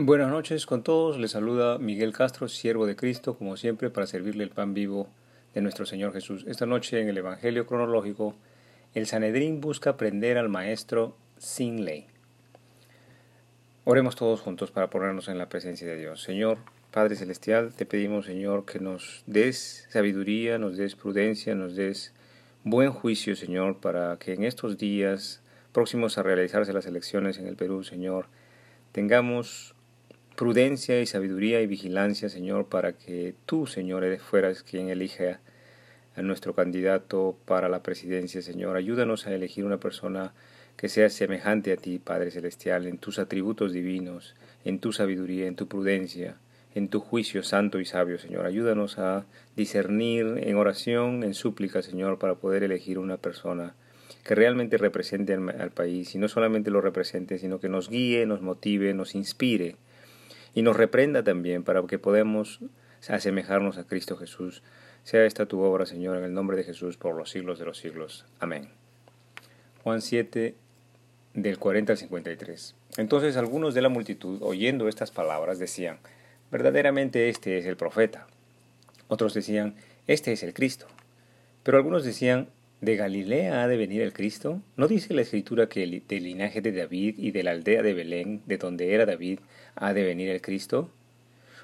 Buenas noches con todos, les saluda Miguel Castro, siervo de Cristo, como siempre, para servirle el pan vivo de nuestro Señor Jesús. Esta noche en el Evangelio cronológico, el Sanedrín busca prender al Maestro sin ley. Oremos todos juntos para ponernos en la presencia de Dios. Señor, Padre Celestial, te pedimos, Señor, que nos des sabiduría, nos des prudencia, nos des buen juicio, Señor, para que en estos días próximos a realizarse las elecciones en el Perú, Señor, tengamos prudencia y sabiduría y vigilancia, Señor, para que tú, Señor, eres fueras quien elija a nuestro candidato para la presidencia, Señor. Ayúdanos a elegir una persona que sea semejante a ti, Padre Celestial, en tus atributos divinos, en tu sabiduría, en tu prudencia, en tu juicio santo y sabio, Señor. Ayúdanos a discernir en oración, en súplica, Señor, para poder elegir una persona que realmente represente al, país y no solamente lo represente, sino que nos guíe, nos motive, nos inspire y nos reprenda también para que podamos asemejarnos a Cristo Jesús. Sea esta tu obra, Señor, en el nombre de Jesús, por los siglos de los siglos. Amén. Juan 7, del 40 al 53. Entonces algunos de la multitud, oyendo estas palabras, decían, verdaderamente este es el profeta. Otros decían, este es el Cristo. Pero algunos decían, ¿De Galilea ha de venir el Cristo? ¿No dice la Escritura que del linaje de David y de la aldea de Belén, de donde era David, ha de venir el Cristo?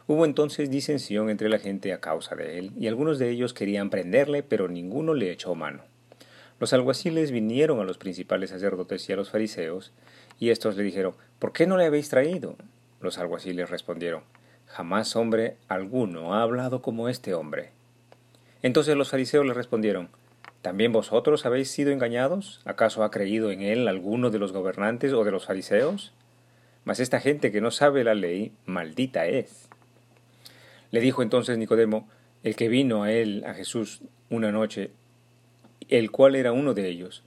Hubo entonces disensión entre la gente a causa de él, y algunos de ellos querían prenderle, pero ninguno le echó mano. Los alguaciles vinieron a los principales sacerdotes y a los fariseos, y éstos le dijeron, ¿Por qué no le habéis traído? Los alguaciles respondieron, Jamás hombre alguno ha hablado como este hombre. Entonces los fariseos le respondieron, ¿También vosotros habéis sido engañados? ¿Acaso ha creído en él alguno de los gobernantes o de los fariseos? Mas esta gente que no sabe la ley, maldita es. Le dijo entonces Nicodemo, el que vino a él, a Jesús, una noche, el cual era uno de ellos,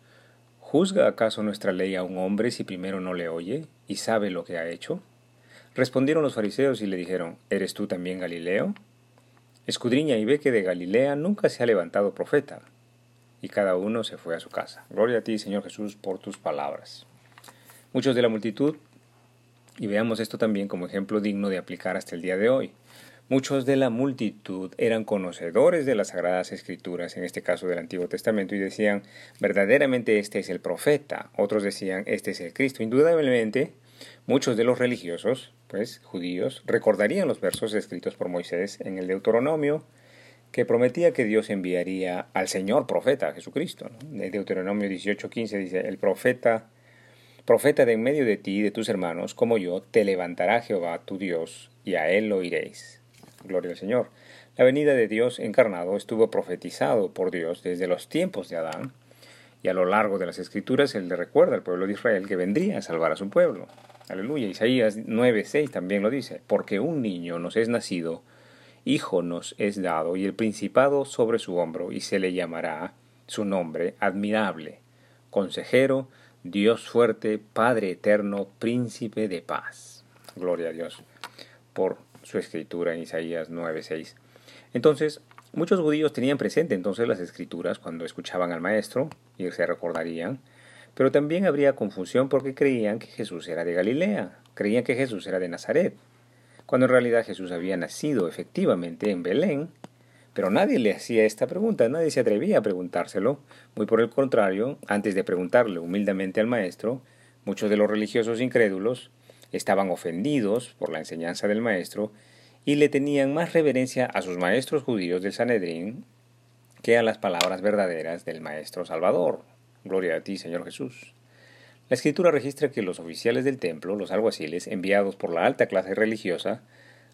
¿juzga acaso nuestra ley a un hombre si primero no le oye y sabe lo que ha hecho? Respondieron los fariseos y le dijeron, ¿eres tú también Galileo? Escudriña y ve que de Galilea nunca se ha levantado profeta y cada uno se fue a su casa. Gloria a ti, Señor Jesús, por tus palabras. Muchos de la multitud, y veamos esto también como ejemplo digno de aplicar hasta el día de hoy. Muchos de la multitud eran conocedores de las sagradas escrituras, en este caso del Antiguo Testamento, y decían, verdaderamente este es el profeta. Otros decían, este es el Cristo. Indudablemente, muchos de los religiosos, pues judíos, recordarían los versos escritos por Moisés en el Deuteronomio, que prometía que Dios enviaría al Señor profeta, Jesucristo. ¿no? En Deuteronomio 18:15 dice, el profeta, profeta de en medio de ti y de tus hermanos, como yo, te levantará Jehová tu Dios, y a él lo iréis. Gloria al Señor. La venida de Dios encarnado estuvo profetizado por Dios desde los tiempos de Adán, y a lo largo de las Escrituras Él le recuerda al pueblo de Israel que vendría a salvar a su pueblo. Aleluya. Isaías 9:6 también lo dice, porque un niño nos es nacido, Hijo nos es dado y el principado sobre su hombro, y se le llamará su nombre admirable, consejero, Dios fuerte, Padre eterno, príncipe de paz. Gloria a Dios por su escritura en Isaías 9:6. Entonces, muchos judíos tenían presente entonces las escrituras cuando escuchaban al maestro y se recordarían, pero también habría confusión porque creían que Jesús era de Galilea, creían que Jesús era de Nazaret cuando en realidad Jesús había nacido efectivamente en Belén, pero nadie le hacía esta pregunta, nadie se atrevía a preguntárselo. Muy por el contrario, antes de preguntarle humildemente al maestro, muchos de los religiosos incrédulos estaban ofendidos por la enseñanza del maestro y le tenían más reverencia a sus maestros judíos del Sanedrín que a las palabras verdaderas del Maestro Salvador. Gloria a ti, Señor Jesús. La escritura registra que los oficiales del templo, los alguaciles, enviados por la alta clase religiosa,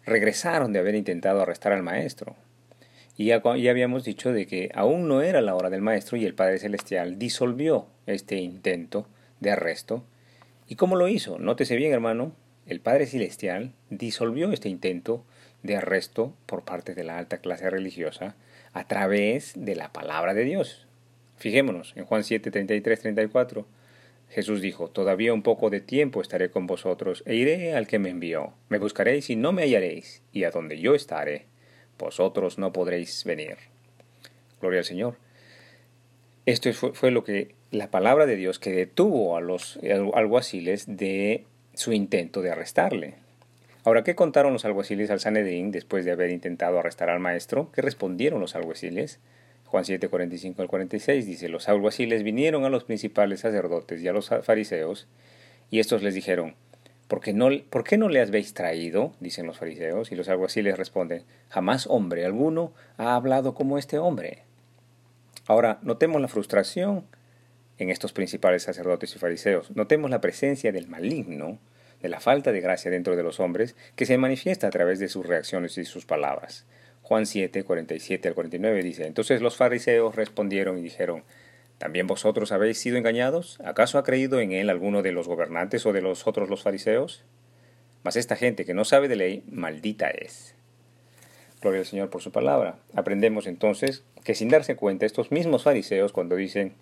regresaron de haber intentado arrestar al maestro. Y ya, habíamos dicho de que aún no era la hora del maestro y el Padre Celestial disolvió este intento de arresto. ¿Y cómo lo hizo? Nótese bien, hermano, el Padre Celestial disolvió este intento de arresto por parte de la alta clase religiosa a través de la palabra de Dios. Fijémonos en Juan 7, 33, 34. Jesús dijo, Todavía un poco de tiempo estaré con vosotros, e iré al que me envió. Me buscaréis y no me hallaréis, y a donde yo estaré, vosotros no podréis venir. Gloria al Señor. Esto fue, lo que la palabra de Dios que detuvo a los alguaciles de su intento de arrestarle. Ahora, ¿qué contaron los alguaciles al Sanedrín después de haber intentado arrestar al maestro? ¿Qué respondieron los alguaciles? Juan 7, 45 al 46 dice, los alguaciles vinieron a los principales sacerdotes y a los fariseos, y estos les dijeron, ¿Por qué, no, ¿Por qué no le habéis traído? dicen los fariseos, y los alguaciles responden, jamás hombre alguno ha hablado como este hombre. Ahora, notemos la frustración en estos principales sacerdotes y fariseos. Notemos la presencia del maligno, de la falta de gracia dentro de los hombres, que se manifiesta a través de sus reacciones y sus palabras. Juan 7, 47 al 49 dice, entonces los fariseos respondieron y dijeron, ¿También vosotros habéis sido engañados? ¿Acaso ha creído en él alguno de los gobernantes o de los otros los fariseos? Mas esta gente que no sabe de ley, maldita es. Gloria al Señor por su palabra. Aprendemos entonces que sin darse cuenta, estos mismos fariseos cuando dicen,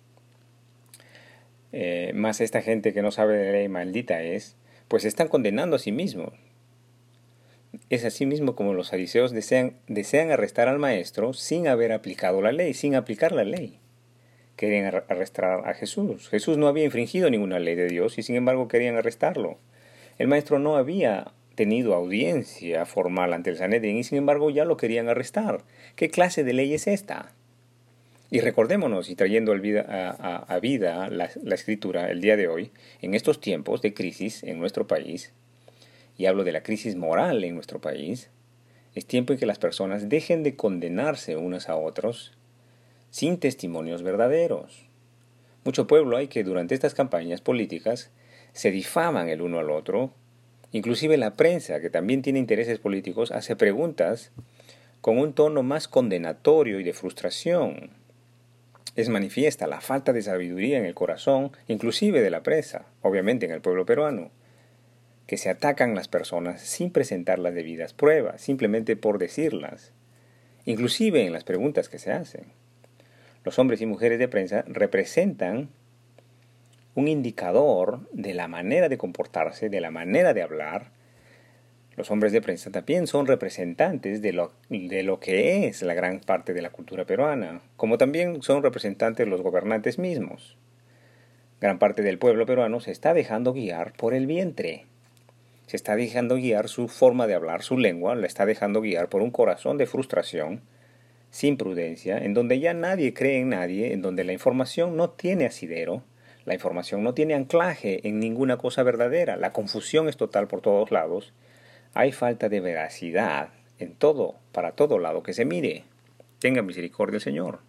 eh, más esta gente que no sabe de ley, maldita es, pues están condenando a sí mismos. Es así mismo como los fariseos desean, desean arrestar al maestro sin haber aplicado la ley, sin aplicar la ley querían arrestar a Jesús. Jesús no había infringido ninguna ley de Dios y sin embargo querían arrestarlo. El maestro no había tenido audiencia formal ante el Sanedrín y sin embargo ya lo querían arrestar. ¿Qué clase de ley es esta? Y recordémonos, y trayendo a, vida la, la escritura el día de hoy, en estos tiempos de crisis en nuestro país, y hablo de la crisis moral en nuestro país, es tiempo en que las personas dejen de condenarse unas a otros sin testimonios verdaderos. Mucho pueblo hay que durante estas campañas políticas se difaman el uno al otro, inclusive la prensa, que también tiene intereses políticos, hace preguntas con un tono más condenatorio y de frustración. Es manifiesta la falta de sabiduría en el corazón, inclusive de la prensa, obviamente en el pueblo peruano, que se atacan las personas sin presentar las debidas pruebas, simplemente por decirlas, inclusive en las preguntas que se hacen los hombres y mujeres de prensa representan un indicador de la manera de comportarse, de la manera de hablar. Los hombres de prensa también son representantes de lo, de lo que es la gran parte de la cultura peruana, como también son representantes los gobernantes mismos. Gran parte del pueblo peruano se está dejando guiar por el vientre. Se está dejando guiar su forma de hablar, su lengua, la está dejando guiar por un corazón de frustración, sin prudencia, en donde ya nadie cree en nadie, en donde la información no tiene asidero, la información no tiene anclaje en ninguna cosa verdadera, la confusión es total por todos lados, hay falta de veracidad en todo, para todo lado que se mire. Tenga misericordia el Señor.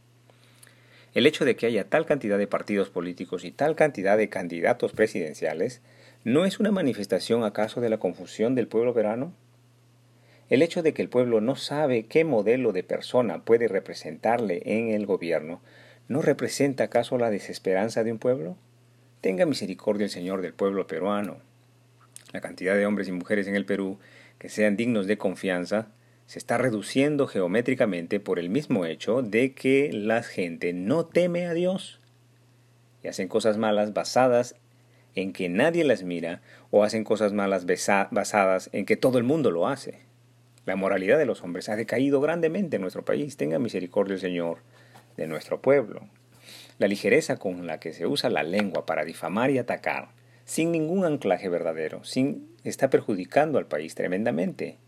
El hecho de que haya tal cantidad de partidos políticos y tal cantidad de candidatos presidenciales, ¿no es una manifestación acaso de la confusión del pueblo verano? El hecho de que el pueblo no sabe qué modelo de persona puede representarle en el gobierno, ¿no representa acaso la desesperanza de un pueblo? Tenga misericordia el Señor del pueblo peruano. La cantidad de hombres y mujeres en el Perú que sean dignos de confianza se está reduciendo geométricamente por el mismo hecho de que la gente no teme a Dios y hacen cosas malas basadas en que nadie las mira o hacen cosas malas basadas en que todo el mundo lo hace. La moralidad de los hombres ha decaído grandemente en nuestro país. Tenga misericordia el Señor de nuestro pueblo. La ligereza con la que se usa la lengua para difamar y atacar, sin ningún anclaje verdadero, está perjudicando al país tremendamente.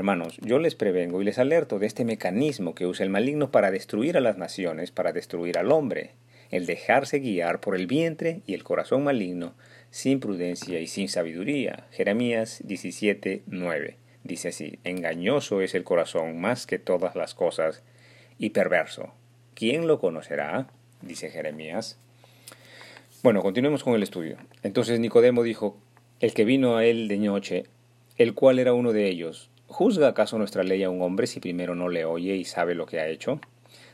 Hermanos, yo les prevengo y les alerto de este mecanismo que usa el maligno para destruir a las naciones, para destruir al hombre, el dejarse guiar por el vientre y el corazón maligno, sin prudencia y sin sabiduría. Jeremías 17, 9. Dice así, engañoso es el corazón más que todas las cosas y perverso. ¿Quién lo conocerá? Dice Jeremías. Bueno, continuemos con el estudio. Entonces Nicodemo dijo, el que vino a él de noche, el cual era uno de ellos, ¿juzga acaso nuestra ley a un hombre si primero no le oye y sabe lo que ha hecho?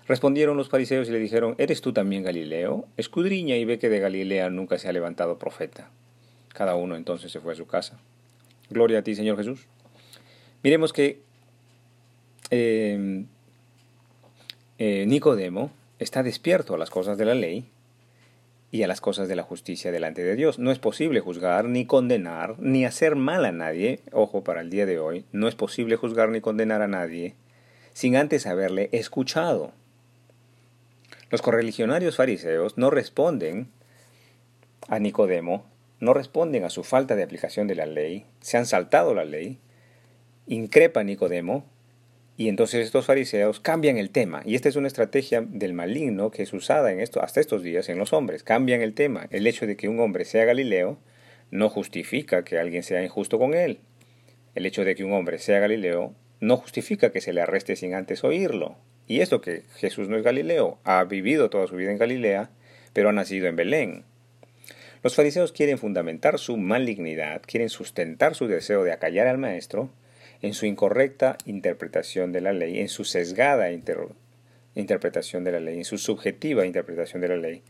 Respondieron los fariseos y le dijeron, ¿eres tú también Galileo? Escudriña y ve que de Galilea nunca se ha levantado profeta. Cada uno entonces se fue a su casa. Gloria a ti, Señor Jesús. Miremos que em, eh, Nicodemo está despierto a las cosas de la ley y a las cosas de la justicia delante de Dios. No es posible juzgar, ni condenar, ni hacer mal a nadie, ojo para el día de hoy, no es posible juzgar ni condenar a nadie sin antes haberle escuchado. Los correligionarios fariseos no responden a Nicodemo, no responden a su falta de aplicación de la ley, se han saltado la ley, increpa a Nicodemo y entonces estos fariseos cambian el tema. Y esta es una estrategia del maligno que es usada en esto, hasta estos días en los hombres. Cambian el tema. El hecho de que un hombre sea Galileo no justifica que alguien sea injusto con él. El hecho de que un hombre sea Galileo no justifica que se le arreste sin antes oírlo. Y esto que Jesús no es Galileo, ha vivido toda su vida en Galilea, pero ha nacido en Belén. Los fariseos quieren fundamentar su malignidad, quieren sustentar su deseo de acallar al maestro, en su incorrecta interpretación de la ley, en su sesgada interpretación de la ley, en su subjetiva interpretación de la ley,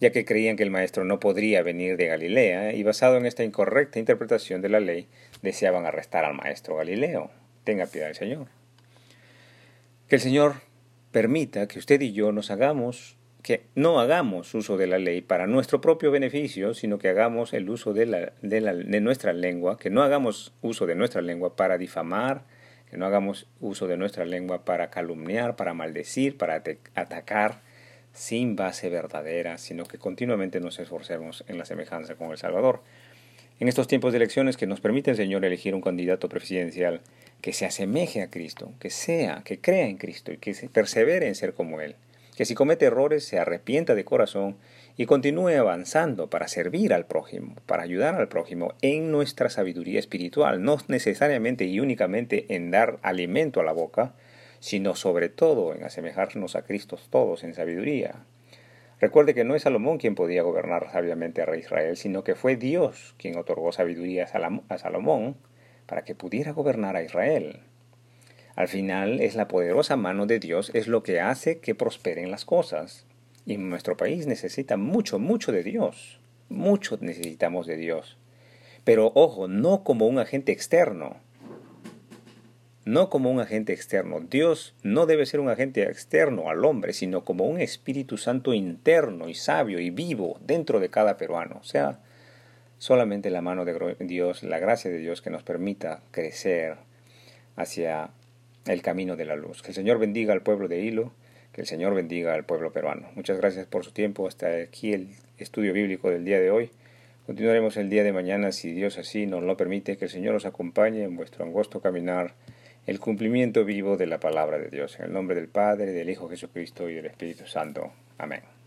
ya que creían que el maestro no podría venir de Galilea y basado en esta incorrecta interpretación de la ley, deseaban arrestar al maestro Galileo. Tenga piedad del Señor. Que el Señor permita que usted y yo nos hagamos que no hagamos uso de la ley para nuestro propio beneficio, sino que hagamos el uso de, la, de, nuestra lengua, que no hagamos uso de nuestra lengua para difamar, que no hagamos uso de nuestra lengua para calumniar, para maldecir, para atacar, sin base verdadera, sino que continuamente nos esforcemos en la semejanza con el Salvador. En estos tiempos de elecciones que nos permiten, Señor, elegir un candidato presidencial que se asemeje a Cristo, que sea, que crea en Cristo y que se persevere en ser como Él que si comete errores se arrepienta de corazón y continúe avanzando para servir al prójimo, para ayudar al prójimo en nuestra sabiduría espiritual, no necesariamente y únicamente en dar alimento a la boca, sino sobre todo en asemejarnos a Cristo todos en sabiduría. Recuerde que no es Salomón quien podía gobernar sabiamente a Israel, sino que fue Dios quien otorgó sabiduría a Salomón para que pudiera gobernar a Israel. Al final es la poderosa mano de Dios es lo que hace que prosperen las cosas. Y nuestro país necesita mucho, mucho de Dios. Mucho necesitamos de Dios. Pero ojo, no como un agente externo. No como un agente externo. Dios no debe ser un agente externo al hombre, sino como un Espíritu Santo interno y sabio y vivo dentro de cada peruano. O sea, solamente la mano de Dios, la gracia de Dios que nos permita crecer hacia el camino de la luz. Que el Señor bendiga al pueblo de Hilo, que el Señor bendiga al pueblo peruano. Muchas gracias por su tiempo. Hasta aquí el estudio bíblico del día de hoy. Continuaremos el día de mañana, si Dios así nos lo permite, que el Señor os acompañe en vuestro angosto caminar, el cumplimiento vivo de la palabra de Dios. En el nombre del Padre, del Hijo Jesucristo y del Espíritu Santo. Amén.